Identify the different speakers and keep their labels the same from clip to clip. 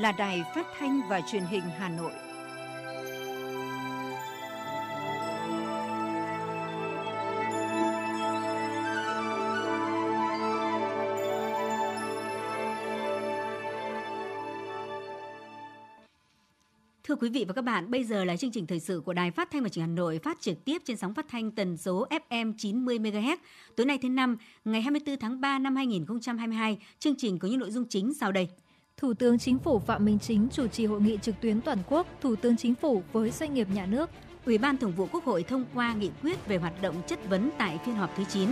Speaker 1: là Đài Phát thanh và Truyền hình Hà Nội. Thưa quý vị và các bạn, bây giờ là chương trình thời sự của Đài Phát thanh và Truyền hình Hà Nội phát trực tiếp trên sóng phát thanh tần số FM 90 MHz. Tối nay thứ năm, ngày 24 tháng 3 năm 2022, chương trình có những nội dung chính sau đây.
Speaker 2: Thủ tướng Chính phủ Phạm Minh Chính chủ trì hội nghị trực tuyến toàn quốc Thủ tướng Chính phủ với doanh nghiệp nhà nước.
Speaker 1: Ủy ban Thường vụ Quốc hội thông qua nghị quyết về hoạt động chất vấn tại phiên họp thứ 9.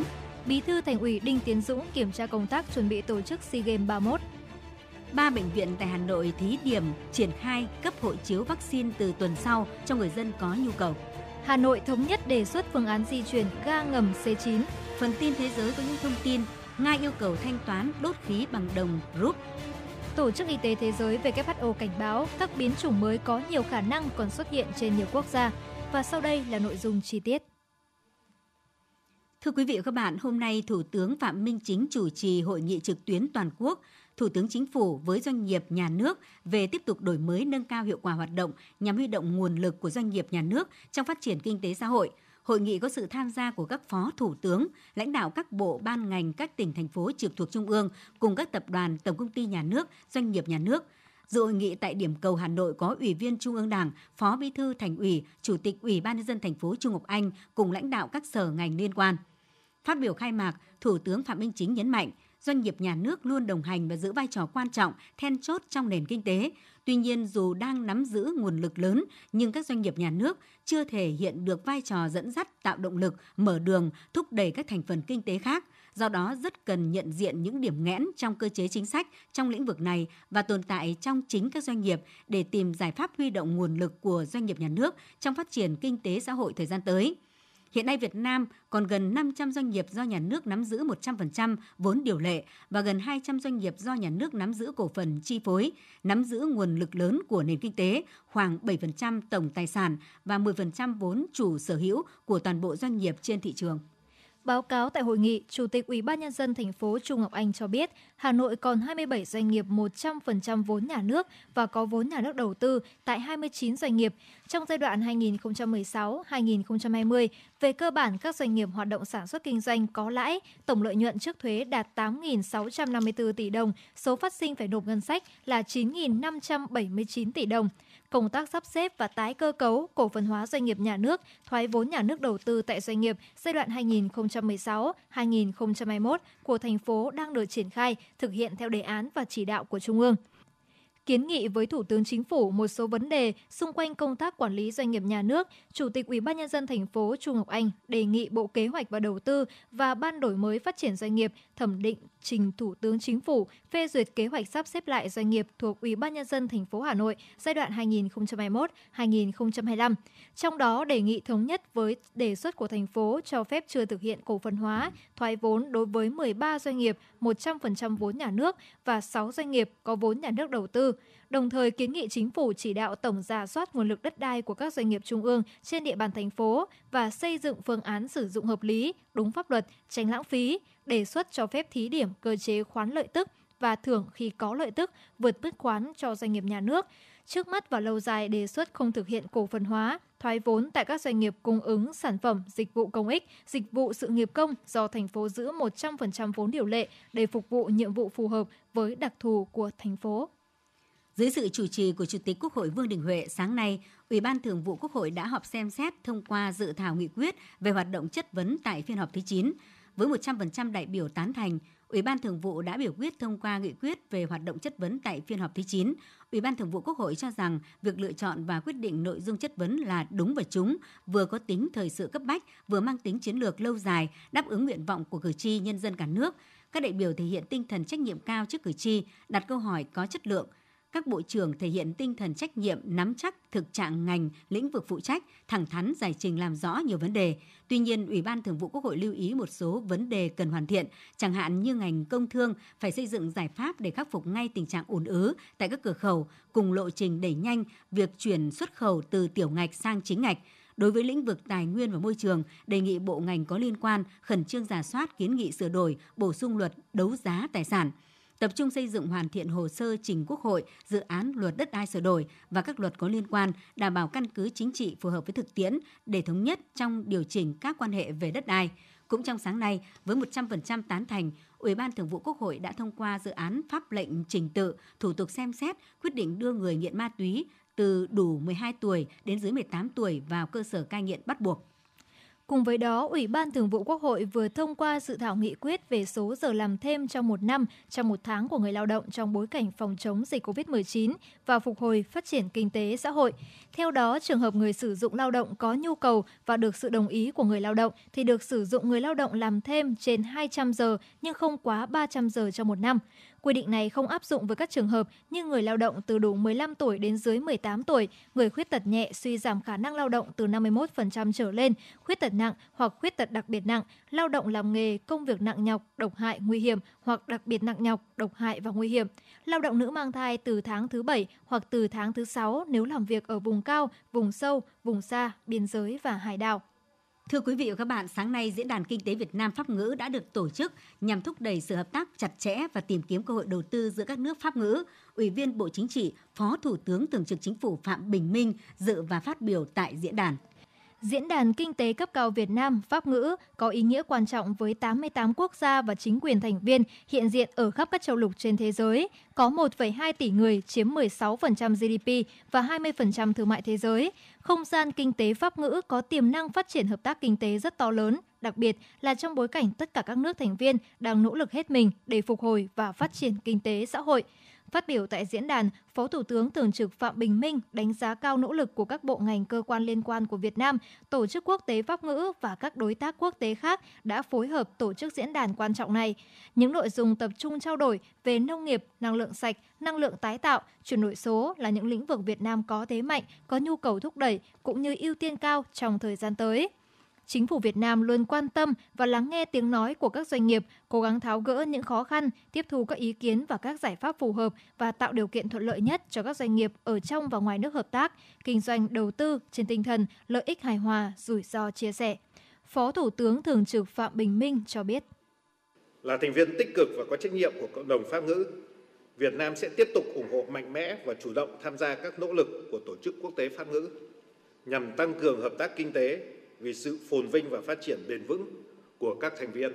Speaker 2: Bí thư Thành ủy Đinh Tiến Dũng kiểm tra công tác chuẩn bị tổ chức SEA Games 31.
Speaker 1: Ba bệnh viện tại Hà Nội thí điểm triển khai cấp hộ chiếu vaccine từ tuần sau cho người dân có nhu cầu.
Speaker 2: Hà Nội thống nhất đề xuất phương án di chuyển ga ngầm C9.
Speaker 1: Phần tin thế giới có những thông tin Nga yêu cầu thanh toán đốt khí bằng đồng rúp
Speaker 2: Tổ chức Y tế Thế giới WHO cảnh báo các biến chủng mới có nhiều khả năng còn xuất hiện trên nhiều quốc gia. Và sau đây là nội dung chi tiết.
Speaker 1: Thưa quý vị và các bạn, hôm nay Thủ tướng Phạm Minh Chính chủ trì hội nghị trực tuyến toàn quốc Thủ tướng Chính phủ với doanh nghiệp nhà nước về tiếp tục đổi mới nâng cao hiệu quả hoạt động nhằm huy động nguồn lực của doanh nghiệp nhà nước trong phát triển kinh tế xã hội – Hội nghị có sự tham gia của các phó thủ tướng, lãnh đạo các bộ ban ngành các tỉnh thành phố trực thuộc trung ương cùng các tập đoàn, tổng công ty nhà nước, doanh nghiệp nhà nước. Dự hội nghị tại điểm cầu Hà Nội có Ủy viên Trung ương Đảng, Phó Bí thư Thành ủy, Chủ tịch Ủy ban nhân dân thành phố Trung Ngọc Anh cùng lãnh đạo các sở ngành liên quan. Phát biểu khai mạc, Thủ tướng Phạm Minh Chính nhấn mạnh, doanh nghiệp nhà nước luôn đồng hành và giữ vai trò quan trọng, then chốt trong nền kinh tế, Tuy nhiên, dù đang nắm giữ nguồn lực lớn, nhưng các doanh nghiệp nhà nước chưa thể hiện được vai trò dẫn dắt tạo động lực, mở đường, thúc đẩy các thành phần kinh tế khác. Do đó, rất cần nhận diện những điểm nghẽn trong cơ chế chính sách trong lĩnh vực này và tồn tại trong chính các doanh nghiệp để tìm giải pháp huy động nguồn lực của doanh nghiệp nhà nước trong phát triển kinh tế xã hội thời gian tới. Hiện nay Việt Nam còn gần 500 doanh nghiệp do nhà nước nắm giữ 100% vốn điều lệ và gần 200 doanh nghiệp do nhà nước nắm giữ cổ phần chi phối, nắm giữ nguồn lực lớn của nền kinh tế, khoảng 7% tổng tài sản và 10% vốn chủ sở hữu của toàn bộ doanh nghiệp trên thị trường.
Speaker 2: Báo cáo tại hội nghị, Chủ tịch Ủy ban nhân dân thành phố Trung Ngọc Anh cho biết, Hà Nội còn 27 doanh nghiệp 100% vốn nhà nước và có vốn nhà nước đầu tư tại 29 doanh nghiệp. Trong giai đoạn 2016-2020, về cơ bản các doanh nghiệp hoạt động sản xuất kinh doanh có lãi, tổng lợi nhuận trước thuế đạt 8.654 tỷ đồng, số phát sinh phải nộp ngân sách là 9.579 tỷ đồng công tác sắp xếp và tái cơ cấu, cổ phần hóa doanh nghiệp nhà nước, thoái vốn nhà nước đầu tư tại doanh nghiệp giai đoạn 2016-2021 của thành phố đang được triển khai, thực hiện theo đề án và chỉ đạo của Trung ương kiến nghị với Thủ tướng Chính phủ một số vấn đề xung quanh công tác quản lý doanh nghiệp nhà nước, Chủ tịch Ủy ban nhân dân thành phố Chu Ngọc Anh đề nghị Bộ Kế hoạch và Đầu tư và Ban đổi mới phát triển doanh nghiệp thẩm định trình Thủ tướng Chính phủ phê duyệt kế hoạch sắp xếp lại doanh nghiệp thuộc Ủy ban nhân dân thành phố Hà Nội giai đoạn 2021-2025. Trong đó đề nghị thống nhất với đề xuất của thành phố cho phép chưa thực hiện cổ phần hóa, thoái vốn đối với 13 doanh nghiệp 100% vốn nhà nước và 6 doanh nghiệp có vốn nhà nước đầu tư đồng thời kiến nghị chính phủ chỉ đạo tổng giả soát nguồn lực đất đai của các doanh nghiệp trung ương trên địa bàn thành phố và xây dựng phương án sử dụng hợp lý, đúng pháp luật, tránh lãng phí, đề xuất cho phép thí điểm cơ chế khoán lợi tức và thưởng khi có lợi tức vượt mức khoán cho doanh nghiệp nhà nước. Trước mắt và lâu dài đề xuất không thực hiện cổ phần hóa, thoái vốn tại các doanh nghiệp cung ứng sản phẩm, dịch vụ công ích, dịch vụ sự nghiệp công do thành phố giữ 100% vốn điều lệ để phục vụ nhiệm vụ phù hợp với đặc thù của thành phố.
Speaker 1: Dưới sự chủ trì của Chủ tịch Quốc hội Vương Đình Huệ, sáng nay, Ủy ban Thường vụ Quốc hội đã họp xem xét thông qua dự thảo nghị quyết về hoạt động chất vấn tại phiên họp thứ 9. Với 100% đại biểu tán thành, Ủy ban Thường vụ đã biểu quyết thông qua nghị quyết về hoạt động chất vấn tại phiên họp thứ 9. Ủy ban Thường vụ Quốc hội cho rằng việc lựa chọn và quyết định nội dung chất vấn là đúng và trúng, vừa có tính thời sự cấp bách, vừa mang tính chiến lược lâu dài, đáp ứng nguyện vọng của cử tri nhân dân cả nước. Các đại biểu thể hiện tinh thần trách nhiệm cao trước cử tri, đặt câu hỏi có chất lượng, các bộ trưởng thể hiện tinh thần trách nhiệm nắm chắc thực trạng ngành, lĩnh vực phụ trách, thẳng thắn giải trình làm rõ nhiều vấn đề. Tuy nhiên, Ủy ban Thường vụ Quốc hội lưu ý một số vấn đề cần hoàn thiện, chẳng hạn như ngành công thương phải xây dựng giải pháp để khắc phục ngay tình trạng ùn ứ tại các cửa khẩu, cùng lộ trình đẩy nhanh việc chuyển xuất khẩu từ tiểu ngạch sang chính ngạch. Đối với lĩnh vực tài nguyên và môi trường, đề nghị bộ ngành có liên quan khẩn trương giả soát kiến nghị sửa đổi, bổ sung luật đấu giá tài sản – tập trung xây dựng hoàn thiện hồ sơ trình Quốc hội dự án luật đất đai sửa đổi và các luật có liên quan, đảm bảo căn cứ chính trị phù hợp với thực tiễn để thống nhất trong điều chỉnh các quan hệ về đất đai. Cũng trong sáng nay, với 100% tán thành, Ủy ban Thường vụ Quốc hội đã thông qua dự án pháp lệnh trình tự, thủ tục xem xét, quyết định đưa người nghiện ma túy từ đủ 12 tuổi đến dưới 18 tuổi vào cơ sở cai nghiện bắt buộc.
Speaker 2: Cùng với đó, Ủy ban Thường vụ Quốc hội vừa thông qua dự thảo nghị quyết về số giờ làm thêm trong một năm, trong một tháng của người lao động trong bối cảnh phòng chống dịch COVID-19 và phục hồi phát triển kinh tế xã hội. Theo đó, trường hợp người sử dụng lao động có nhu cầu và được sự đồng ý của người lao động thì được sử dụng người lao động làm thêm trên 200 giờ nhưng không quá 300 giờ trong một năm. Quy định này không áp dụng với các trường hợp như người lao động từ đủ 15 tuổi đến dưới 18 tuổi, người khuyết tật nhẹ suy giảm khả năng lao động từ 51% trở lên, khuyết tật nặng hoặc khuyết tật đặc biệt nặng, lao động làm nghề công việc nặng nhọc, độc hại, nguy hiểm hoặc đặc biệt nặng nhọc, độc hại và nguy hiểm. Lao động nữ mang thai từ tháng thứ 7 hoặc từ tháng thứ 6 nếu làm việc ở vùng cao, vùng sâu, vùng xa, biên giới và hải đảo.
Speaker 1: Thưa quý vị và các bạn, sáng nay Diễn đàn Kinh tế Việt Nam Pháp ngữ đã được tổ chức nhằm thúc đẩy sự hợp tác chặt chẽ và tìm kiếm cơ hội đầu tư giữa các nước Pháp ngữ. Ủy viên Bộ Chính trị, Phó Thủ tướng Thường trực Chính phủ Phạm Bình Minh dự và phát biểu tại diễn đàn.
Speaker 2: Diễn đàn Kinh tế cấp cao Việt Nam Pháp ngữ có ý nghĩa quan trọng với 88 quốc gia và chính quyền thành viên hiện diện ở khắp các châu lục trên thế giới, có 1,2 tỷ người chiếm 16% GDP và 20% thương mại thế giới. Không gian kinh tế Pháp ngữ có tiềm năng phát triển hợp tác kinh tế rất to lớn, đặc biệt là trong bối cảnh tất cả các nước thành viên đang nỗ lực hết mình để phục hồi và phát triển kinh tế xã hội. Phát biểu tại diễn đàn, Phó Thủ tướng Thường trực Phạm Bình Minh đánh giá cao nỗ lực của các bộ ngành cơ quan liên quan của Việt Nam, Tổ chức Quốc tế Pháp ngữ và các đối tác quốc tế khác đã phối hợp tổ chức diễn đàn quan trọng này. Những nội dung tập trung trao đổi về nông nghiệp, năng lượng sạch, năng lượng tái tạo, chuyển đổi số là những lĩnh vực Việt Nam có thế mạnh, có nhu cầu thúc đẩy cũng như ưu tiên cao trong thời gian tới chính phủ Việt Nam luôn quan tâm và lắng nghe tiếng nói của các doanh nghiệp, cố gắng tháo gỡ những khó khăn, tiếp thu các ý kiến và các giải pháp phù hợp và tạo điều kiện thuận lợi nhất cho các doanh nghiệp ở trong và ngoài nước hợp tác, kinh doanh đầu tư trên tinh thần lợi ích hài hòa, rủi ro chia sẻ. Phó Thủ tướng Thường trực Phạm Bình Minh cho biết.
Speaker 3: Là thành viên tích cực và có trách nhiệm của cộng đồng Pháp ngữ, Việt Nam sẽ tiếp tục ủng hộ mạnh mẽ và chủ động tham gia các nỗ lực của Tổ chức Quốc tế Pháp ngữ nhằm tăng cường hợp tác kinh tế, vì sự phồn vinh và phát triển bền vững của các thành viên.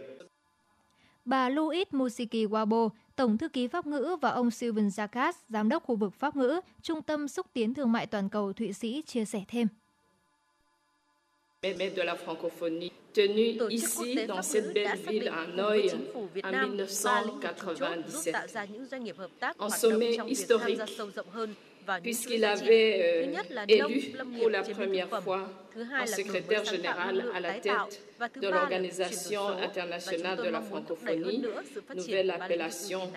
Speaker 2: Bà Louis Musiki Wabo, Tổng thư ký Pháp ngữ và ông Sylvain Jacques, Giám đốc khu vực Pháp ngữ, Trung tâm xúc tiến thương mại toàn cầu Thụy Sĩ chia sẻ thêm.
Speaker 4: de la francophonie tenu ici dans cette belle ville à Hanoï en 1997. Un sommet historique puisqu'il avait euh, élu pour la première fois un secrétaire général à la tête de l'Organisation internationale de la francophonie, nouvelle appellation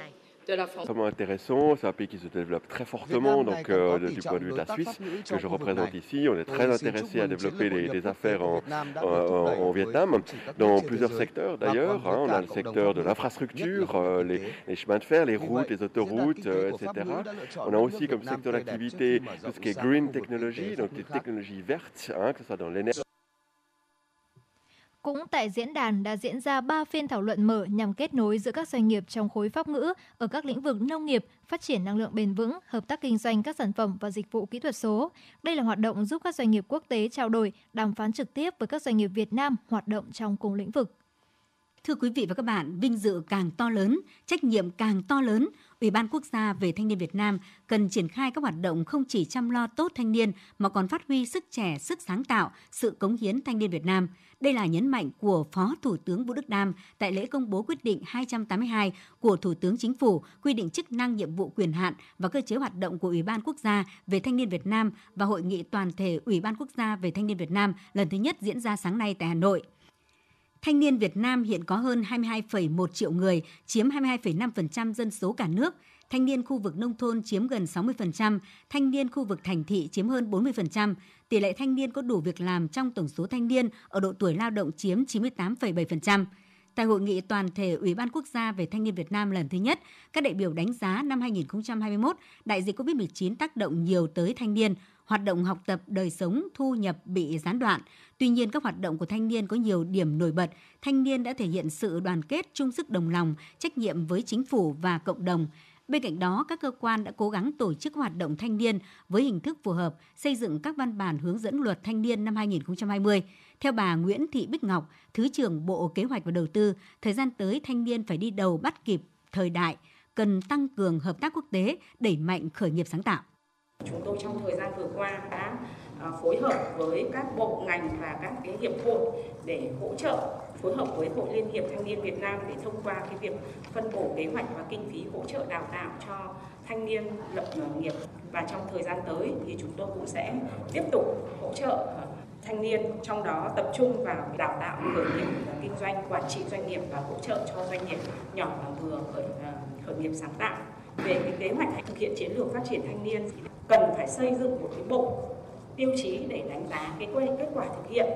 Speaker 5: Vraiment intéressant, c'est un pays qui se développe très fortement, donc euh, du point de vue de la Suisse, que je représente ici. On est très intéressé à développer les, les affaires en, en, en, Vietnam, dans plusieurs secteurs d'ailleurs. Hein. On a le secteur de l'infrastructure, euh, les, les, chemins de fer, les routes, les autoroutes, euh, etc. On a aussi comme secteur d'activité tout ce qui est green technology, donc des technologies vertes, hein, que ce soit dans l'énergie.
Speaker 2: Cũng tại diễn đàn đã diễn ra 3 phiên thảo luận mở nhằm kết nối giữa các doanh nghiệp trong khối pháp ngữ ở các lĩnh vực nông nghiệp, phát triển năng lượng bền vững, hợp tác kinh doanh các sản phẩm và dịch vụ kỹ thuật số. Đây là hoạt động giúp các doanh nghiệp quốc tế trao đổi, đàm phán trực tiếp với các doanh nghiệp Việt Nam hoạt động trong cùng lĩnh vực.
Speaker 1: Thưa quý vị và các bạn, vinh dự càng to lớn, trách nhiệm càng to lớn, Ủy ban Quốc gia về Thanh niên Việt Nam cần triển khai các hoạt động không chỉ chăm lo tốt thanh niên mà còn phát huy sức trẻ, sức sáng tạo, sự cống hiến thanh niên Việt Nam. Đây là nhấn mạnh của Phó Thủ tướng Vũ Đức Đam tại lễ công bố quyết định 282 của Thủ tướng Chính phủ quy định chức năng nhiệm vụ quyền hạn và cơ chế hoạt động của Ủy ban Quốc gia về Thanh niên Việt Nam và Hội nghị toàn thể Ủy ban Quốc gia về Thanh niên Việt Nam lần thứ nhất diễn ra sáng nay tại Hà Nội. Thanh niên Việt Nam hiện có hơn 22,1 triệu người, chiếm 22,5% dân số cả nước. Thanh niên khu vực nông thôn chiếm gần 60%, thanh niên khu vực thành thị chiếm hơn 40%. Tỷ lệ thanh niên có đủ việc làm trong tổng số thanh niên ở độ tuổi lao động chiếm 98,7%. Tại hội nghị toàn thể Ủy ban Quốc gia về Thanh niên Việt Nam lần thứ nhất, các đại biểu đánh giá năm 2021, đại dịch COVID-19 tác động nhiều tới thanh niên hoạt động học tập, đời sống, thu nhập bị gián đoạn. Tuy nhiên, các hoạt động của thanh niên có nhiều điểm nổi bật. Thanh niên đã thể hiện sự đoàn kết, chung sức đồng lòng, trách nhiệm với chính phủ và cộng đồng. Bên cạnh đó, các cơ quan đã cố gắng tổ chức hoạt động thanh niên với hình thức phù hợp, xây dựng các văn bản hướng dẫn luật thanh niên năm 2020. Theo bà Nguyễn Thị Bích Ngọc, Thứ trưởng Bộ Kế hoạch và Đầu tư, thời gian tới thanh niên phải đi đầu bắt kịp thời đại, cần tăng cường hợp tác quốc tế, đẩy mạnh khởi nghiệp sáng tạo.
Speaker 6: Chúng tôi trong thời gian vừa qua đã à, phối hợp với các bộ ngành và các cái hiệp hội để hỗ trợ, phối hợp với Hội Liên hiệp Thanh niên Việt Nam để thông qua cái việc phân bổ kế hoạch và kinh phí hỗ trợ đào tạo cho thanh niên lập nghiệp. Và trong thời gian tới thì chúng tôi cũng sẽ tiếp tục hỗ trợ à, thanh niên trong đó tập trung vào đào tạo khởi nghiệp và kinh doanh, quản trị doanh nghiệp và hỗ trợ cho doanh nghiệp nhỏ và vừa khởi à, khởi nghiệp sáng tạo về cái kế hoạch thực hiện chiến lược phát triển thanh niên thì cần phải xây dựng một cái bộ tiêu chí để đánh giá cái kết quả thực hiện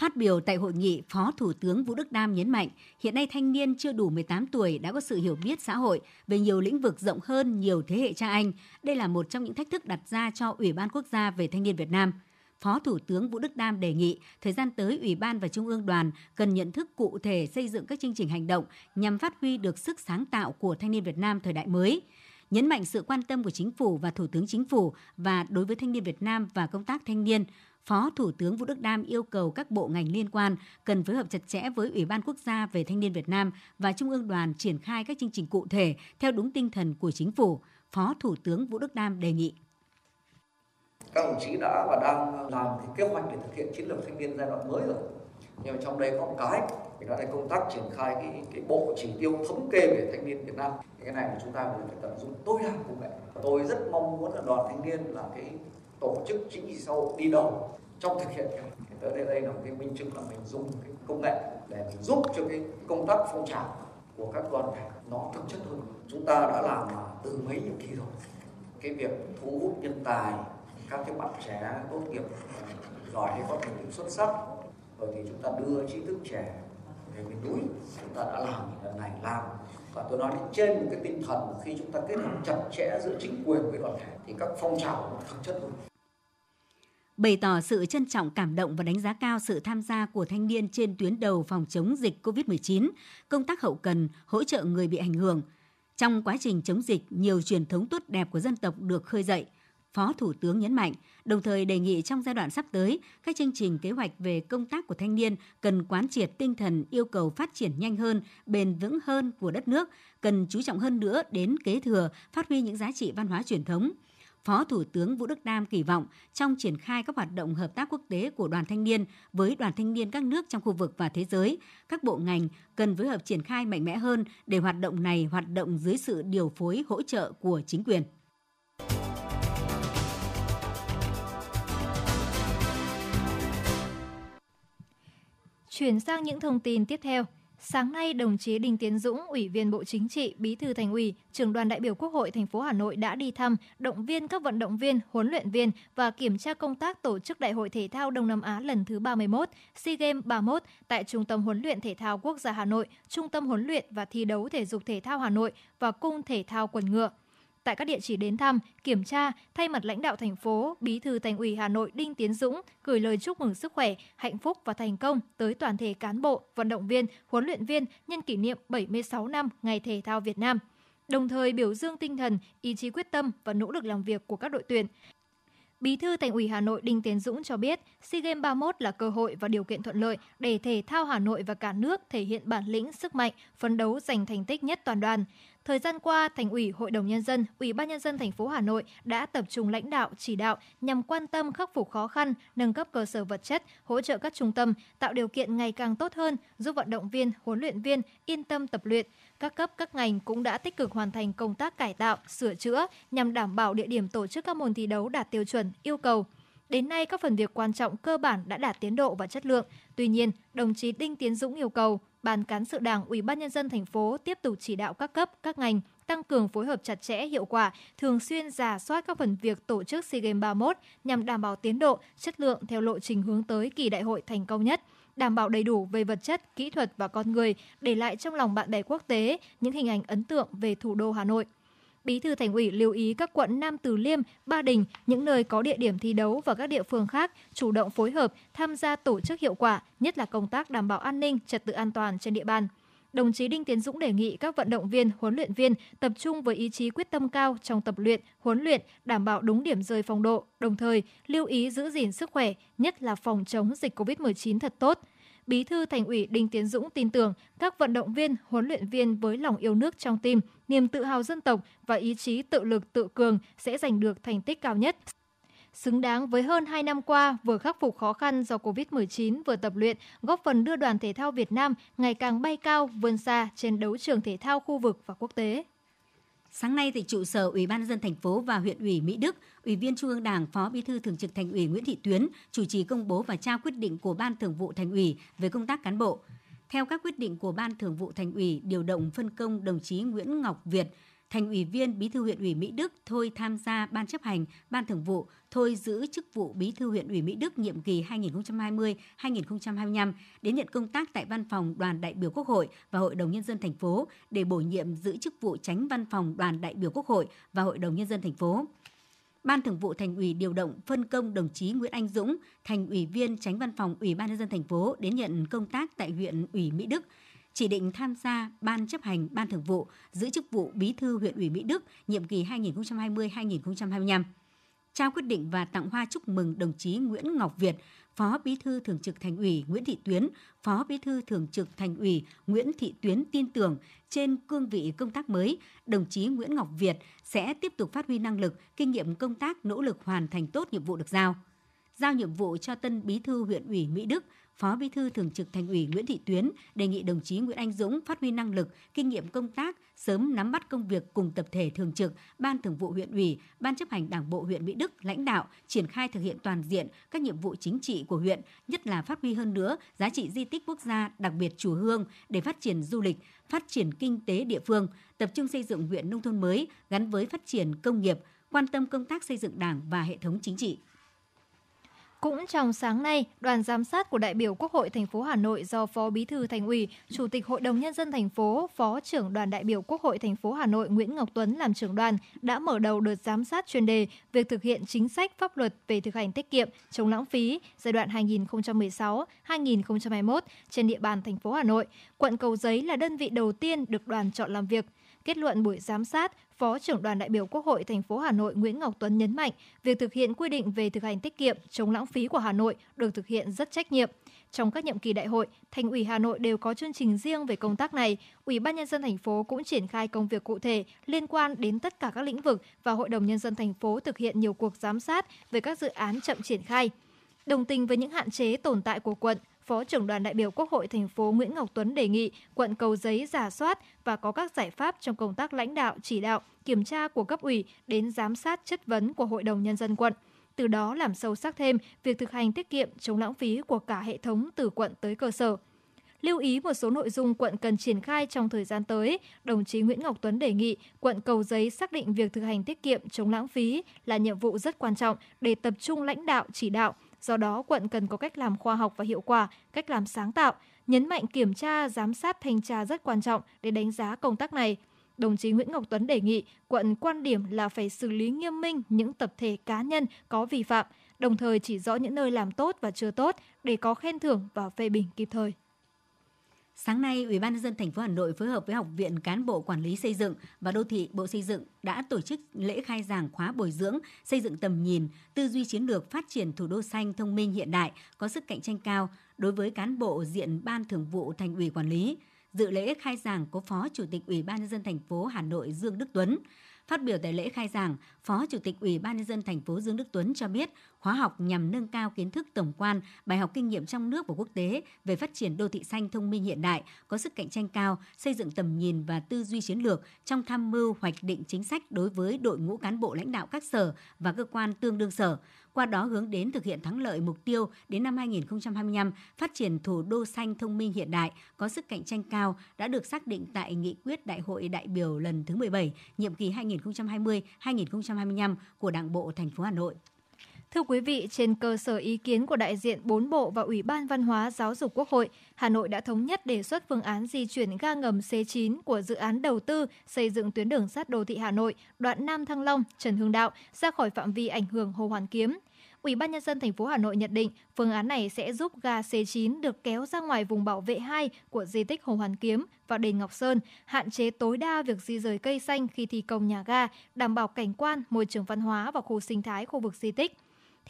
Speaker 1: Phát biểu tại hội nghị, Phó Thủ tướng Vũ Đức Đam nhấn mạnh, hiện nay thanh niên chưa đủ 18 tuổi đã có sự hiểu biết xã hội về nhiều lĩnh vực rộng hơn nhiều thế hệ cha anh. Đây là một trong những thách thức đặt ra cho Ủy ban Quốc gia về thanh niên Việt Nam. Phó Thủ tướng Vũ Đức Đam đề nghị thời gian tới Ủy ban và Trung ương đoàn cần nhận thức cụ thể xây dựng các chương trình hành động nhằm phát huy được sức sáng tạo của thanh niên Việt Nam thời đại mới, nhấn mạnh sự quan tâm của chính phủ và thủ tướng chính phủ và đối với thanh niên Việt Nam và công tác thanh niên. Phó Thủ tướng Vũ Đức Đam yêu cầu các bộ ngành liên quan cần phối hợp chặt chẽ với Ủy ban Quốc gia về thanh niên Việt Nam và Trung ương đoàn triển khai các chương trình cụ thể theo đúng tinh thần của chính phủ. Phó Thủ tướng Vũ Đức Đam đề nghị
Speaker 7: các đồng chí đã và đang làm cái kế hoạch để thực hiện chiến lược thanh niên giai đoạn mới rồi. Nhưng mà trong đây có một cái thì đó là công tác triển khai cái, cái bộ chỉ tiêu thống kê về thanh niên Việt Nam. Cái này của chúng ta phải tận dụng tối đa công nghệ. Tôi rất mong muốn là đoàn thanh niên là cái tổ chức chính trị xã hội đi đầu trong thực hiện cái tới đây đây là cái minh chứng là mình dùng cái công nghệ để mình giúp cho cái công tác phong trào của các đoàn thể nó thực chất hơn. Chúng ta đã làm từ mấy nhiệm kỳ rồi. Cái việc thu hút nhân tài các cái bạn trẻ tốt nghiệp ờ, giỏi hay có thành tích xuất sắc rồi thì chúng ta đưa trí thức trẻ về miền núi. Chúng ta đã làm lần này làm. Và tôi nói trên một cái tinh thần khi chúng ta kết hợp chặt chẽ giữa chính quyền với đoàn thể thì các phong trào nó thực chất hơn.
Speaker 1: Bày tỏ sự trân trọng cảm động và đánh giá cao sự tham gia của thanh niên trên tuyến đầu phòng chống dịch COVID-19, công tác hậu cần, hỗ trợ người bị ảnh hưởng. Trong quá trình chống dịch, nhiều truyền thống tốt đẹp của dân tộc được khơi dậy – Phó Thủ tướng nhấn mạnh, đồng thời đề nghị trong giai đoạn sắp tới, các chương trình kế hoạch về công tác của thanh niên cần quán triệt tinh thần yêu cầu phát triển nhanh hơn, bền vững hơn của đất nước, cần chú trọng hơn nữa đến kế thừa, phát huy những giá trị văn hóa truyền thống. Phó Thủ tướng Vũ Đức Đam kỳ vọng trong triển khai các hoạt động hợp tác quốc tế của đoàn thanh niên với đoàn thanh niên các nước trong khu vực và thế giới, các bộ ngành cần phối hợp triển khai mạnh mẽ hơn để hoạt động này hoạt động dưới sự điều phối hỗ trợ của chính quyền.
Speaker 2: Chuyển sang những thông tin tiếp theo. Sáng nay, đồng chí Đinh Tiến Dũng, Ủy viên Bộ Chính trị, Bí thư Thành ủy, trưởng đoàn đại biểu Quốc hội thành phố Hà Nội đã đi thăm, động viên các vận động viên, huấn luyện viên và kiểm tra công tác tổ chức Đại hội thể thao Đông Nam Á lần thứ 31, SEA Games 31 tại Trung tâm huấn luyện thể thao quốc gia Hà Nội, Trung tâm huấn luyện và thi đấu thể dục thể thao Hà Nội và Cung thể thao quần ngựa tại các địa chỉ đến thăm, kiểm tra, thay mặt lãnh đạo thành phố, Bí thư Thành ủy Hà Nội Đinh Tiến Dũng gửi lời chúc mừng sức khỏe, hạnh phúc và thành công tới toàn thể cán bộ, vận động viên, huấn luyện viên nhân kỷ niệm 76 năm Ngày Thể thao Việt Nam. Đồng thời biểu dương tinh thần, ý chí quyết tâm và nỗ lực làm việc của các đội tuyển. Bí thư Thành ủy Hà Nội Đinh Tiến Dũng cho biết, SEA Games 31 là cơ hội và điều kiện thuận lợi để thể thao Hà Nội và cả nước thể hiện bản lĩnh, sức mạnh, phấn đấu giành thành tích nhất toàn đoàn. Thời gian qua, Thành ủy, Hội đồng nhân dân, Ủy ban nhân dân thành phố Hà Nội đã tập trung lãnh đạo, chỉ đạo nhằm quan tâm khắc phục khó khăn, nâng cấp cơ sở vật chất, hỗ trợ các trung tâm, tạo điều kiện ngày càng tốt hơn, giúp vận động viên, huấn luyện viên yên tâm tập luyện. Các cấp các ngành cũng đã tích cực hoàn thành công tác cải tạo, sửa chữa nhằm đảm bảo địa điểm tổ chức các môn thi đấu đạt tiêu chuẩn, yêu cầu. Đến nay, các phần việc quan trọng cơ bản đã đạt tiến độ và chất lượng. Tuy nhiên, đồng chí Đinh Tiến Dũng yêu cầu Ban cán sự Đảng, Ủy ban nhân dân thành phố tiếp tục chỉ đạo các cấp, các ngành tăng cường phối hợp chặt chẽ, hiệu quả, thường xuyên giả soát các phần việc tổ chức SEA Games 31 nhằm đảm bảo tiến độ, chất lượng theo lộ trình hướng tới kỳ đại hội thành công nhất đảm bảo đầy đủ về vật chất, kỹ thuật và con người, để lại trong lòng bạn bè quốc tế những hình ảnh ấn tượng về thủ đô Hà Nội. Bí thư Thành ủy lưu ý các quận Nam Từ Liêm, Ba Đình, những nơi có địa điểm thi đấu và các địa phương khác chủ động phối hợp tham gia tổ chức hiệu quả, nhất là công tác đảm bảo an ninh, trật tự an toàn trên địa bàn đồng chí Đinh Tiến Dũng đề nghị các vận động viên, huấn luyện viên tập trung với ý chí quyết tâm cao trong tập luyện, huấn luyện, đảm bảo đúng điểm rơi phong độ, đồng thời lưu ý giữ gìn sức khỏe, nhất là phòng chống dịch COVID-19 thật tốt. Bí thư Thành ủy Đinh Tiến Dũng tin tưởng các vận động viên, huấn luyện viên với lòng yêu nước trong tim, niềm tự hào dân tộc và ý chí tự lực tự cường sẽ giành được thành tích cao nhất xứng đáng với hơn 2 năm qua vừa khắc phục khó khăn do Covid-19 vừa tập luyện, góp phần đưa đoàn thể thao Việt Nam ngày càng bay cao, vươn xa trên đấu trường thể thao khu vực và quốc tế.
Speaker 1: Sáng nay tại trụ sở Ủy ban dân thành phố và huyện ủy Mỹ Đức, Ủy viên Trung ương Đảng, Phó Bí thư Thường trực Thành ủy Nguyễn Thị Tuyến chủ trì công bố và trao quyết định của Ban Thường vụ Thành ủy về công tác cán bộ. Theo các quyết định của Ban Thường vụ Thành ủy điều động phân công đồng chí Nguyễn Ngọc Việt, thành ủy viên Bí thư huyện ủy Mỹ Đức thôi tham gia ban chấp hành, ban thường vụ, thôi giữ chức vụ Bí thư huyện ủy Mỹ Đức nhiệm kỳ 2020-2025 đến nhận công tác tại văn phòng đoàn đại biểu Quốc hội và Hội đồng nhân dân thành phố để bổ nhiệm giữ chức vụ tránh văn phòng đoàn đại biểu Quốc hội và Hội đồng nhân dân thành phố. Ban Thường vụ Thành ủy điều động phân công đồng chí Nguyễn Anh Dũng, thành ủy viên tránh văn phòng Ủy ban nhân dân thành phố đến nhận công tác tại huyện ủy Mỹ Đức chỉ định tham gia Ban chấp hành Ban Thường vụ, giữ chức vụ Bí thư huyện ủy Mỹ Đức nhiệm kỳ 2020-2025. Trao quyết định và tặng hoa chúc mừng đồng chí Nguyễn Ngọc Việt, Phó Bí thư Thường trực Thành ủy Nguyễn Thị Tuyến, Phó Bí thư Thường trực Thành ủy Nguyễn Thị Tuyến tin tưởng trên cương vị công tác mới, đồng chí Nguyễn Ngọc Việt sẽ tiếp tục phát huy năng lực, kinh nghiệm công tác, nỗ lực hoàn thành tốt nhiệm vụ được giao. Giao nhiệm vụ cho tân Bí thư huyện ủy Mỹ Đức – Phó Bí thư Thường trực Thành ủy Nguyễn Thị Tuyến đề nghị đồng chí Nguyễn Anh Dũng phát huy năng lực, kinh nghiệm công tác, sớm nắm bắt công việc cùng tập thể thường trực, Ban Thường vụ huyện ủy, Ban chấp hành Đảng bộ huyện Mỹ Đức lãnh đạo triển khai thực hiện toàn diện các nhiệm vụ chính trị của huyện, nhất là phát huy hơn nữa giá trị di tích quốc gia, đặc biệt chùa Hương để phát triển du lịch, phát triển kinh tế địa phương, tập trung xây dựng huyện nông thôn mới gắn với phát triển công nghiệp, quan tâm công tác xây dựng Đảng và hệ thống chính trị.
Speaker 2: Cũng trong sáng nay, đoàn giám sát của đại biểu Quốc hội thành phố Hà Nội do Phó Bí thư Thành ủy, Chủ tịch Hội đồng nhân dân thành phố, Phó trưởng đoàn đại biểu Quốc hội thành phố Hà Nội Nguyễn Ngọc Tuấn làm trưởng đoàn đã mở đầu đợt giám sát chuyên đề việc thực hiện chính sách pháp luật về thực hành tiết kiệm, chống lãng phí giai đoạn 2016-2021 trên địa bàn thành phố Hà Nội. Quận Cầu Giấy là đơn vị đầu tiên được đoàn chọn làm việc. Kết luận buổi giám sát, Phó trưởng đoàn đại biểu Quốc hội thành phố Hà Nội Nguyễn Ngọc Tuấn nhấn mạnh, việc thực hiện quy định về thực hành tiết kiệm, chống lãng phí của Hà Nội được thực hiện rất trách nhiệm. Trong các nhiệm kỳ đại hội, Thành ủy Hà Nội đều có chương trình riêng về công tác này. Ủy ban nhân dân thành phố cũng triển khai công việc cụ thể liên quan đến tất cả các lĩnh vực và Hội đồng nhân dân thành phố thực hiện nhiều cuộc giám sát về các dự án chậm triển khai. Đồng tình với những hạn chế tồn tại của quận, Phó trưởng đoàn đại biểu Quốc hội thành phố Nguyễn Ngọc Tuấn đề nghị quận Cầu Giấy giả soát và có các giải pháp trong công tác lãnh đạo, chỉ đạo, kiểm tra của cấp ủy đến giám sát chất vấn của Hội đồng Nhân dân quận. Từ đó làm sâu sắc thêm việc thực hành tiết kiệm chống lãng phí của cả hệ thống từ quận tới cơ sở. Lưu ý một số nội dung quận cần triển khai trong thời gian tới, đồng chí Nguyễn Ngọc Tuấn đề nghị quận Cầu Giấy xác định việc thực hành tiết kiệm chống lãng phí là nhiệm vụ rất quan trọng để tập trung lãnh đạo chỉ đạo, Do đó, quận cần có cách làm khoa học và hiệu quả, cách làm sáng tạo, nhấn mạnh kiểm tra, giám sát, thanh tra rất quan trọng để đánh giá công tác này. Đồng chí Nguyễn Ngọc Tuấn đề nghị quận quan điểm là phải xử lý nghiêm minh những tập thể cá nhân có vi phạm, đồng thời chỉ rõ những nơi làm tốt và chưa tốt để có khen thưởng và phê bình kịp thời.
Speaker 1: Sáng nay, Ủy ban nhân dân thành phố Hà Nội phối hợp với Học viện Cán bộ Quản lý xây dựng và Đô thị Bộ Xây dựng đã tổ chức lễ khai giảng khóa bồi dưỡng xây dựng tầm nhìn, tư duy chiến lược phát triển thủ đô xanh thông minh hiện đại có sức cạnh tranh cao đối với cán bộ diện Ban Thường vụ Thành ủy quản lý. Dự lễ khai giảng có Phó Chủ tịch Ủy ban nhân dân thành phố Hà Nội Dương Đức Tuấn. Phát biểu tại lễ khai giảng, Phó Chủ tịch Ủy ban nhân dân thành phố Dương Đức Tuấn cho biết, khóa học nhằm nâng cao kiến thức tổng quan, bài học kinh nghiệm trong nước và quốc tế về phát triển đô thị xanh thông minh hiện đại, có sức cạnh tranh cao, xây dựng tầm nhìn và tư duy chiến lược trong tham mưu hoạch định chính sách đối với đội ngũ cán bộ lãnh đạo các sở và cơ quan tương đương sở, qua đó hướng đến thực hiện thắng lợi mục tiêu đến năm 2025 phát triển thủ đô xanh thông minh hiện đại có sức cạnh tranh cao đã được xác định tại nghị quyết Đại hội đại biểu lần thứ 17, nhiệm kỳ 2020-2025 của Đảng bộ thành phố Hà Nội.
Speaker 2: Thưa quý vị, trên cơ sở ý kiến của đại diện 4 bộ và Ủy ban Văn hóa Giáo dục Quốc hội, Hà Nội đã thống nhất đề xuất phương án di chuyển ga ngầm C9 của dự án đầu tư xây dựng tuyến đường sắt đô thị Hà Nội, đoạn Nam Thăng Long, Trần Hưng Đạo ra khỏi phạm vi ảnh hưởng Hồ Hoàn Kiếm. Ủy ban nhân dân thành phố Hà Nội nhận định phương án này sẽ giúp ga C9 được kéo ra ngoài vùng bảo vệ 2 của di tích Hồ Hoàn Kiếm và đền Ngọc Sơn, hạn chế tối đa việc di rời cây xanh khi thi công nhà ga, đảm bảo cảnh quan, môi trường văn hóa và khu sinh thái khu vực di tích.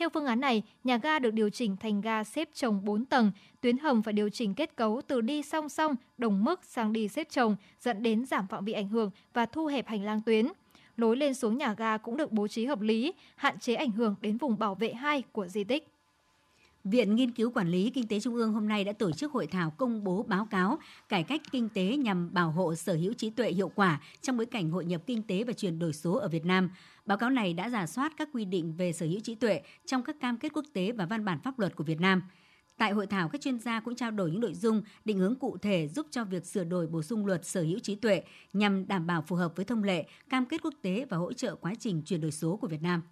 Speaker 2: Theo phương án này, nhà ga được điều chỉnh thành ga xếp chồng 4 tầng, tuyến hầm phải điều chỉnh kết cấu từ đi song song, đồng mức sang đi xếp chồng, dẫn đến giảm phạm vi ảnh hưởng và thu hẹp hành lang tuyến. Lối lên xuống nhà ga cũng được bố trí hợp lý, hạn chế ảnh hưởng đến vùng bảo vệ 2 của di tích.
Speaker 1: Viện Nghiên cứu Quản lý Kinh tế Trung ương hôm nay đã tổ chức hội thảo công bố báo cáo cải cách kinh tế nhằm bảo hộ sở hữu trí tuệ hiệu quả trong bối cảnh hội nhập kinh tế và chuyển đổi số ở Việt Nam. Báo cáo này đã giả soát các quy định về sở hữu trí tuệ trong các cam kết quốc tế và văn bản pháp luật của Việt Nam. Tại hội thảo, các chuyên gia cũng trao đổi những nội dung định hướng cụ thể giúp cho việc sửa đổi bổ sung luật sở hữu trí tuệ nhằm đảm bảo phù hợp với thông lệ, cam kết quốc tế và hỗ trợ quá trình chuyển đổi số của Việt Nam.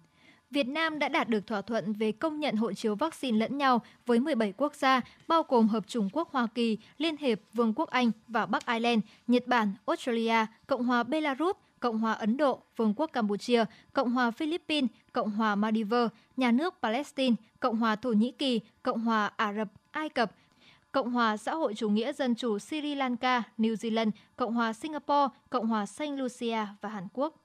Speaker 2: Việt Nam đã đạt được thỏa thuận về công nhận hộ chiếu vaccine lẫn nhau với 17 quốc gia, bao gồm Hợp Trung Quốc Hoa Kỳ, Liên hiệp Vương quốc Anh và Bắc Ireland, Nhật Bản, Australia, Cộng hòa Belarus, Cộng hòa Ấn Độ, Vương quốc Campuchia, Cộng hòa Philippines, Cộng hòa Maldives, Nhà nước Palestine, Cộng hòa Thổ Nhĩ Kỳ, Cộng hòa Ả Rập, Ai Cập, Cộng hòa xã hội chủ nghĩa dân chủ Sri Lanka, New Zealand, Cộng hòa Singapore, Cộng hòa Saint Lucia và Hàn Quốc.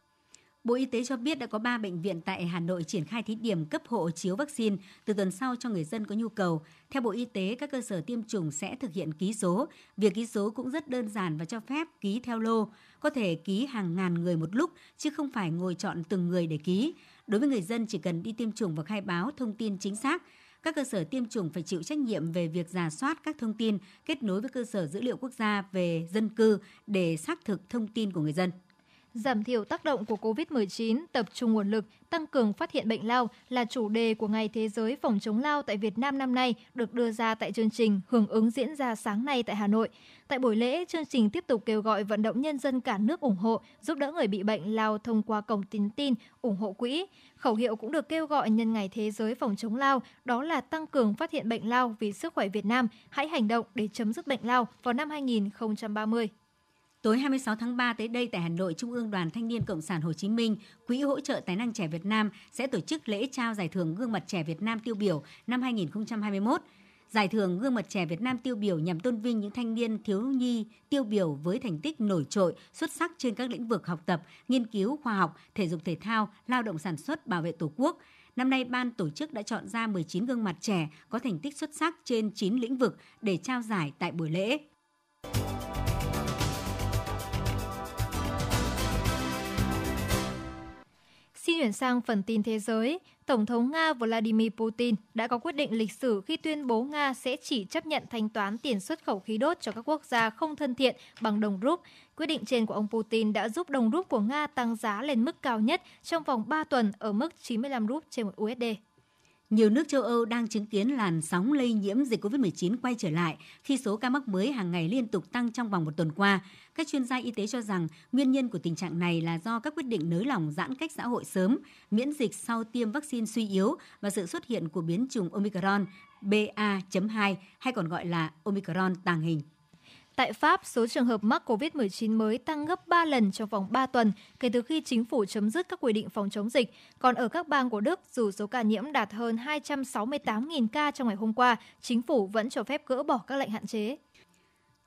Speaker 1: Bộ Y tế cho biết đã có 3 bệnh viện tại Hà Nội triển khai thí điểm cấp hộ chiếu vaccine từ tuần sau cho người dân có nhu cầu. Theo Bộ Y tế, các cơ sở tiêm chủng sẽ thực hiện ký số. Việc ký số cũng rất đơn giản và cho phép ký theo lô, có thể ký hàng ngàn người một lúc chứ không phải ngồi chọn từng người để ký. Đối với người dân chỉ cần đi tiêm chủng và khai báo thông tin chính xác, các cơ sở tiêm chủng phải chịu trách nhiệm về việc giả soát các thông tin kết nối với cơ sở dữ liệu quốc gia về dân cư để xác thực thông tin của người dân
Speaker 2: giảm thiểu tác động của COVID-19, tập trung nguồn lực, tăng cường phát hiện bệnh lao là chủ đề của Ngày Thế giới phòng chống lao tại Việt Nam năm nay được đưa ra tại chương trình hưởng ứng diễn ra sáng nay tại Hà Nội. Tại buổi lễ, chương trình tiếp tục kêu gọi vận động nhân dân cả nước ủng hộ, giúp đỡ người bị bệnh lao thông qua cổng tín tin, ủng hộ quỹ. Khẩu hiệu cũng được kêu gọi nhân Ngày Thế giới phòng chống lao, đó là tăng cường phát hiện bệnh lao vì sức khỏe Việt Nam, hãy hành động để chấm dứt bệnh lao vào năm 2030.
Speaker 1: Tối 26 tháng 3 tới đây tại Hà Nội, Trung ương Đoàn Thanh niên Cộng sản Hồ Chí Minh, Quỹ hỗ trợ tài năng trẻ Việt Nam sẽ tổ chức lễ trao giải thưởng gương mặt trẻ Việt Nam tiêu biểu năm 2021. Giải thưởng gương mặt trẻ Việt Nam tiêu biểu nhằm tôn vinh những thanh niên thiếu nhi tiêu biểu với thành tích nổi trội, xuất sắc trên các lĩnh vực học tập, nghiên cứu, khoa học, thể dục thể thao, lao động sản xuất, bảo vệ Tổ quốc. Năm nay, ban tổ chức đã chọn ra 19 gương mặt trẻ có thành tích xuất sắc trên 9 lĩnh vực để trao giải tại buổi lễ.
Speaker 2: Xin chuyển sang phần tin thế giới. Tổng thống Nga Vladimir Putin đã có quyết định lịch sử khi tuyên bố Nga sẽ chỉ chấp nhận thanh toán tiền xuất khẩu khí đốt cho các quốc gia không thân thiện bằng đồng rúp. Quyết định trên của ông Putin đã giúp đồng rúp của Nga tăng giá lên mức cao nhất trong vòng 3 tuần ở mức 95 rúp trên một USD.
Speaker 1: Nhiều nước châu Âu đang chứng kiến làn sóng lây nhiễm dịch COVID-19 quay trở lại khi số ca mắc mới hàng ngày liên tục tăng trong vòng một tuần qua. Các chuyên gia y tế cho rằng nguyên nhân của tình trạng này là do các quyết định nới lỏng giãn cách xã hội sớm, miễn dịch sau tiêm vaccine suy yếu và sự xuất hiện của biến chủng Omicron BA.2 hay còn gọi là Omicron tàng hình.
Speaker 2: Tại Pháp, số trường hợp mắc COVID-19 mới tăng gấp 3 lần trong vòng 3 tuần kể từ khi chính phủ chấm dứt các quy định phòng chống dịch. Còn ở các bang của Đức, dù số ca nhiễm đạt hơn 268.000 ca trong ngày hôm qua, chính phủ vẫn cho phép gỡ bỏ các lệnh hạn chế.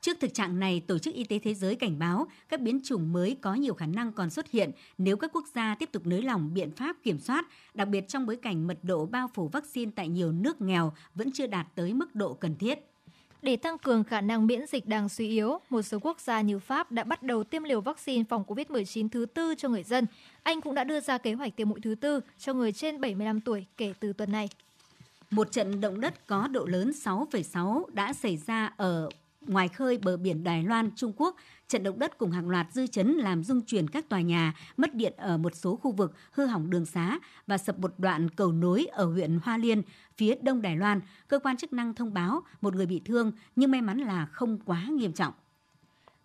Speaker 1: Trước thực trạng này, Tổ chức Y tế Thế giới cảnh báo các biến chủng mới có nhiều khả năng còn xuất hiện nếu các quốc gia tiếp tục nới lỏng biện pháp kiểm soát, đặc biệt trong bối cảnh mật độ bao phủ vaccine tại nhiều nước nghèo vẫn chưa đạt tới mức độ cần thiết.
Speaker 2: Để tăng cường khả năng miễn dịch đang suy yếu, một số quốc gia như Pháp đã bắt đầu tiêm liều vaccine phòng COVID-19 thứ tư cho người dân. Anh cũng đã đưa ra kế hoạch tiêm mũi thứ tư cho người trên 75 tuổi kể từ tuần này.
Speaker 1: Một trận động đất có độ lớn 6,6 đã xảy ra ở ngoài khơi bờ biển Đài Loan, Trung Quốc, trận động đất cùng hàng loạt dư chấn làm rung chuyển các tòa nhà, mất điện ở một số khu vực, hư hỏng đường xá và sập một đoạn cầu nối ở huyện Hoa Liên, phía đông Đài Loan. Cơ quan chức năng thông báo một người bị thương nhưng may mắn là không quá nghiêm trọng.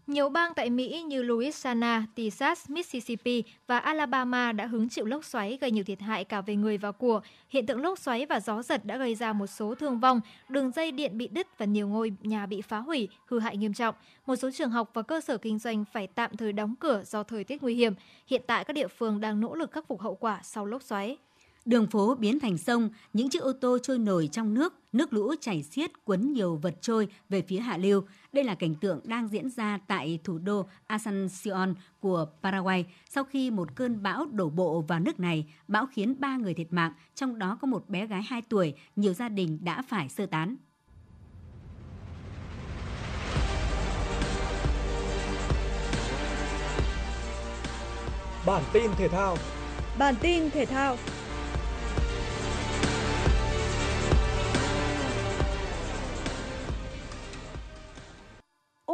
Speaker 2: Nhiều bang tại Mỹ như Louisiana, Texas, Mississippi và Alabama đã hứng chịu lốc xoáy gây nhiều thiệt hại cả về người và của. Hiện tượng lốc xoáy và gió giật đã gây ra một số thương vong, đường dây điện bị đứt và nhiều ngôi nhà bị phá hủy, hư hại nghiêm trọng. Một số trường học và cơ sở kinh doanh phải tạm thời đóng cửa do thời tiết nguy hiểm. Hiện tại các địa phương đang nỗ lực khắc phục hậu quả sau lốc xoáy.
Speaker 1: Đường phố biến thành sông, những chiếc ô tô trôi nổi trong nước, nước lũ chảy xiết cuốn nhiều vật trôi về phía hạ lưu. Đây là cảnh tượng đang diễn ra tại thủ đô Asuncion của Paraguay sau khi một cơn bão đổ bộ vào nước này. Bão khiến 3 người thiệt mạng, trong đó có một bé gái 2 tuổi, nhiều gia đình đã phải sơ tán.
Speaker 8: Bản tin thể thao
Speaker 9: Bản tin thể thao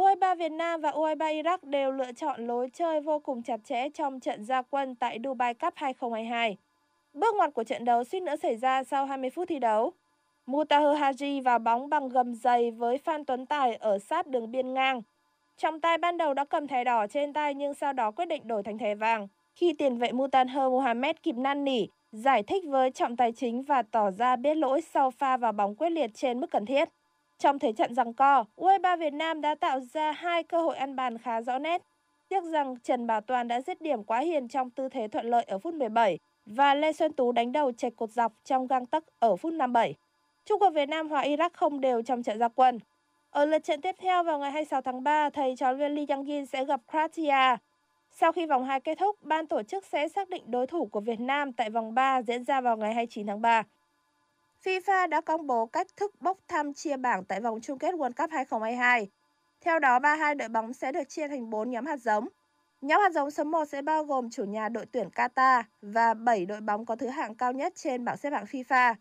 Speaker 9: U23 Việt Nam và U23 Iraq đều lựa chọn lối chơi vô cùng chặt chẽ trong trận gia quân tại Dubai Cup 2022. Bước ngoặt của trận đấu suýt nữa xảy ra sau 20 phút thi đấu. Mutahir Haji vào bóng bằng gầm dày với Phan Tuấn Tài ở sát đường biên ngang. Trọng tài ban đầu đã cầm thẻ đỏ trên tay nhưng sau đó quyết định đổi thành thẻ vàng. Khi tiền vệ Mutanher Mohamed kịp năn nỉ, giải thích với trọng tài chính và tỏ ra biết lỗi sau pha vào bóng quyết liệt trên mức cần thiết. Trong thế trận giằng co, U23 Việt Nam đã tạo ra hai cơ hội ăn bàn khá rõ nét. Tiếc rằng Trần Bảo Toàn đã dứt điểm quá hiền trong tư thế thuận lợi ở phút 17 và Lê Xuân Tú đánh đầu chệch cột dọc trong găng tấc ở phút 57. Trung cuộc Việt Nam hòa Iraq không đều trong trận gia quân. Ở lượt trận tiếp theo vào ngày 26 tháng 3, thầy trò luyện Lee Yang sẽ gặp Croatia. Sau khi vòng 2 kết thúc, ban tổ chức sẽ xác định đối thủ của Việt Nam tại vòng 3 diễn ra vào ngày 29 tháng 3. FIFA đã công bố cách thức bốc thăm chia bảng tại vòng chung kết World Cup 2022. Theo đó, 32 đội bóng sẽ được chia thành 4 nhóm hạt giống. Nhóm hạt giống số 1 sẽ bao gồm chủ nhà đội tuyển Qatar và 7 đội bóng có thứ hạng cao nhất trên bảng xếp hạng FIFA.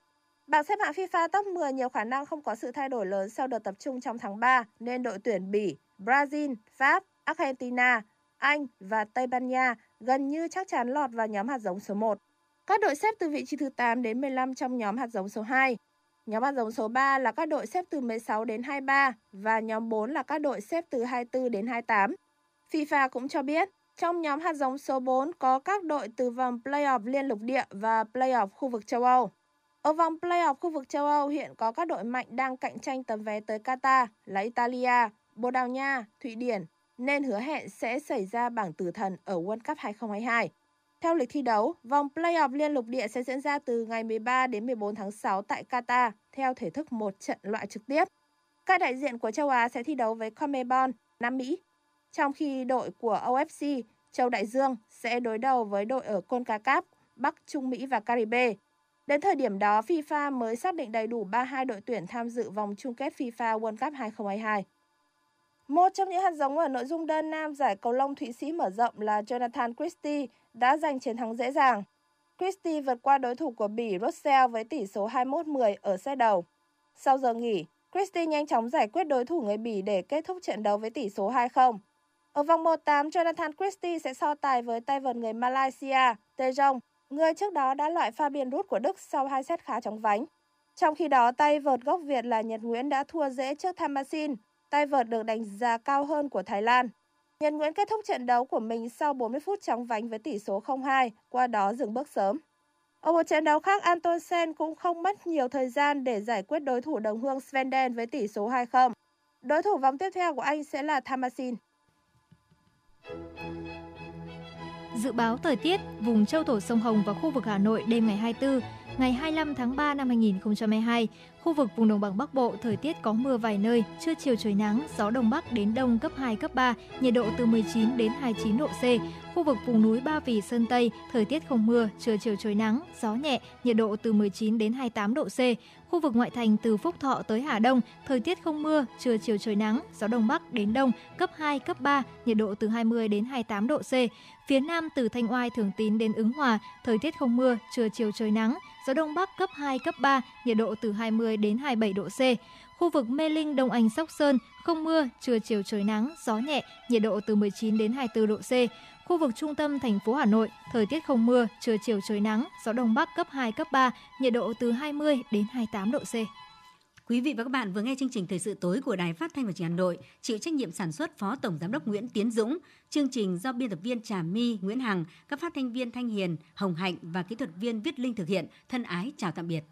Speaker 9: Bảng xếp hạng FIFA top 10 nhiều khả năng không có sự thay đổi lớn sau đợt tập trung trong tháng 3, nên đội tuyển Bỉ, Brazil, Pháp, Argentina, Anh và Tây Ban Nha gần như chắc chắn lọt vào nhóm hạt giống số 1. Các đội xếp từ vị trí thứ 8 đến 15 trong nhóm hạt giống số 2. Nhóm hạt giống số 3 là các đội xếp từ 16 đến 23 và nhóm 4 là các đội xếp từ 24 đến 28. FIFA cũng cho biết, trong nhóm hạt giống số 4 có các đội từ vòng playoff liên lục địa và playoff khu vực châu Âu. Ở vòng playoff khu vực châu Âu hiện có các đội mạnh đang cạnh tranh tấm vé tới Qatar là Italia, Bồ Đào Nha, Thụy Điển, nên hứa hẹn sẽ xảy ra bảng tử thần ở World Cup 2022. Theo lịch thi đấu, vòng playoff liên lục địa sẽ diễn ra từ ngày 13 đến 14 tháng 6 tại Qatar theo thể thức một trận loại trực tiếp. Các đại diện của châu Á sẽ thi đấu với CONMEBOL, Nam Mỹ, trong khi đội của OFC, châu Đại Dương sẽ đối đầu với đội ở CONCACAF, Bắc Trung Mỹ và Caribe. Đến thời điểm đó, FIFA mới xác định đầy đủ 32 đội tuyển tham dự vòng chung kết FIFA World Cup 2022. Một trong những hạt giống ở nội dung đơn nam giải cầu lông Thụy Sĩ mở rộng là Jonathan Christie đã giành chiến thắng dễ dàng. Christie vượt qua đối thủ của Bỉ Russell với tỷ số 21-10 ở set đầu. Sau giờ nghỉ, Christie nhanh chóng giải quyết đối thủ người Bỉ để kết thúc trận đấu với tỷ số 2-0. Ở vòng 1-8, Jonathan Christie sẽ so tài với tay vợt người Malaysia, Tejong, người trước đó đã loại Fabian Ruth của Đức sau hai set khá chóng vánh. Trong khi đó, tay vợt gốc Việt là Nhật Nguyễn đã thua dễ trước Thamasin, tay vợt được đánh giá cao hơn của Thái Lan. Nhật Nguyễn kết thúc trận đấu của mình sau 40 phút chóng vánh với tỷ số 0-2, qua đó dừng bước sớm. Ở một trận đấu khác, Anton Sen cũng không mất nhiều thời gian để giải quyết đối thủ đồng hương Svenden với tỷ số 2-0. Đối thủ vòng tiếp theo của anh sẽ là Thamasin.
Speaker 2: Dự báo thời tiết vùng châu thổ sông Hồng và khu vực Hà Nội đêm ngày 24, ngày 25 tháng 3 năm 2022, khu vực vùng đồng bằng Bắc Bộ thời tiết có mưa vài nơi, trưa chiều trời nắng, gió đông bắc đến đông cấp 2 cấp 3, nhiệt độ từ 19 đến 29 độ C. Khu vực vùng núi Ba Vì Sơn Tây thời tiết không mưa, trưa chiều trời nắng, gió nhẹ, nhiệt độ từ 19 đến 28 độ C. Khu vực ngoại thành từ Phúc Thọ tới Hà Đông, thời tiết không mưa, trưa chiều trời nắng, gió đông bắc đến đông, cấp 2, cấp 3, nhiệt độ từ 20 đến 28 độ C. Phía Nam từ Thanh Oai, Thường Tín đến Ứng Hòa, thời tiết không mưa, trưa chiều trời nắng, gió đông bắc cấp 2, cấp 3, nhiệt độ từ 20 đến 27 độ C. Khu vực Mê Linh, Đông Anh, Sóc Sơn, không mưa, trưa chiều trời nắng, gió nhẹ, nhiệt độ từ 19 đến 24 độ C. Khu vực trung tâm thành phố Hà Nội, thời tiết không mưa, trưa chiều trời nắng, gió đông bắc cấp 2, cấp 3, nhiệt độ từ 20 đến 28 độ C.
Speaker 1: Quý vị và các bạn vừa nghe chương trình Thời sự tối của Đài Phát thanh và Truyền hình Hà Nội, chịu trách nhiệm sản xuất Phó Tổng giám đốc Nguyễn Tiến Dũng, chương trình do biên tập viên Trà My, Nguyễn Hằng, các phát thanh viên Thanh Hiền, Hồng Hạnh và kỹ thuật viên Viết Linh thực hiện. Thân ái chào tạm biệt.